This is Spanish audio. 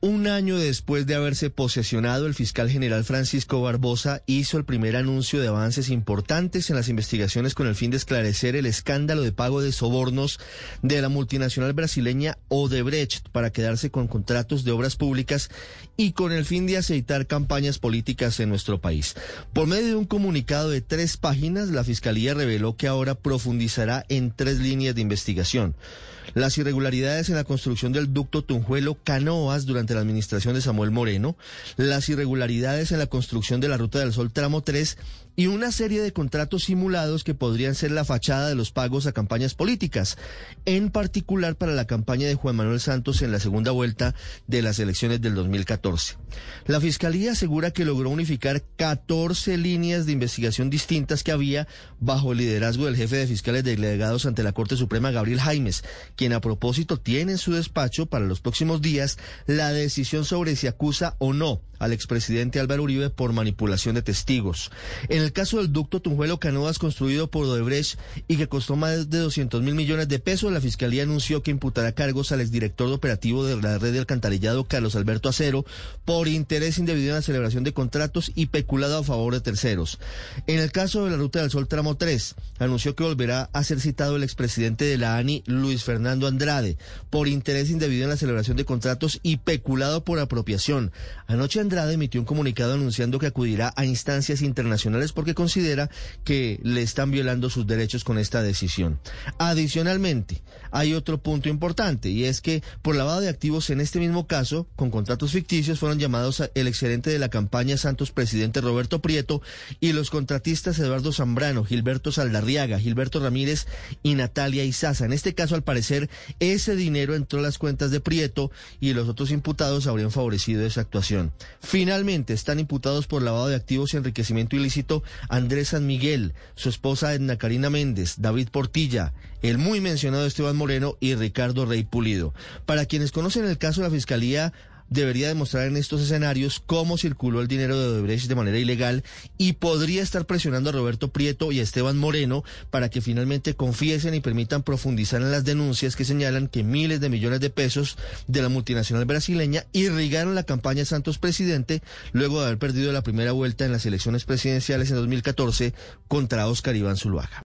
Un año después de haberse posesionado, el fiscal general Francisco Barbosa hizo el primer anuncio de avances importantes en las investigaciones con el fin de esclarecer el escándalo de pago de sobornos de la multinacional brasileña Odebrecht para quedarse con contratos de obras públicas y con el fin de aceitar campañas políticas en nuestro país. Por medio de un comunicado de tres páginas, la fiscalía reveló que ahora profundizará en tres líneas de investigación. Las irregularidades en la construcción del ducto Tunjuelo Durante la administración de Samuel Moreno, las irregularidades en la construcción de la Ruta del Sol Tramo 3 y una serie de contratos simulados que podrían ser la fachada de los pagos a campañas políticas, en particular para la campaña de Juan Manuel Santos en la segunda vuelta de las elecciones del 2014. La Fiscalía asegura que logró unificar 14 líneas de investigación distintas que había bajo el liderazgo del jefe de fiscales delegados ante la Corte Suprema, Gabriel Jaimes, quien a propósito tiene en su despacho para los próximos días la decisión sobre si acusa o no al expresidente Álvaro Uribe por manipulación de testigos. En el caso del ducto Tunjuelo Canoas construido por Odebrecht y que costó más de 200 mil millones de pesos, la Fiscalía anunció que imputará cargos al exdirector operativo de la red de alcantarillado Carlos Alberto Acero por interés indebido en la celebración de contratos y peculado a favor de terceros. En el caso de la Ruta del Sol Tramo 3, anunció que volverá a ser citado el expresidente de la ANI, Luis Fernando Andrade, por interés indebido en la celebración de contratos y peculado por apropiación. Anoche Andrade emitió un comunicado anunciando que acudirá a instancias internacionales porque considera que le están violando sus derechos con esta decisión. Adicionalmente, hay otro punto importante y es que por lavado de activos en este mismo caso, con contratos ficticios, fueron llamados el excelente de la campaña Santos presidente Roberto Prieto y los contratistas Eduardo Zambrano, Gilberto Saldarriaga, Gilberto Ramírez y Natalia Izaza. En este caso, al parecer, ese dinero entró a las cuentas de Prieto y los otros imputados habrían favorecido esa actuación. Finalmente, están imputados por lavado de activos y enriquecimiento ilícito Andrés San Miguel, su esposa Edna Karina Méndez, David Portilla, el muy mencionado Esteban Moreno y Ricardo Rey Pulido. Para quienes conocen el caso, la Fiscalía debería demostrar en estos escenarios cómo circuló el dinero de Odebrecht de manera ilegal y podría estar presionando a Roberto Prieto y a Esteban Moreno para que finalmente confiesen y permitan profundizar en las denuncias que señalan que miles de millones de pesos de la multinacional brasileña irrigaron la campaña Santos Presidente luego de haber perdido la primera vuelta en las elecciones presidenciales en 2014 contra Oscar Iván Zuluaga.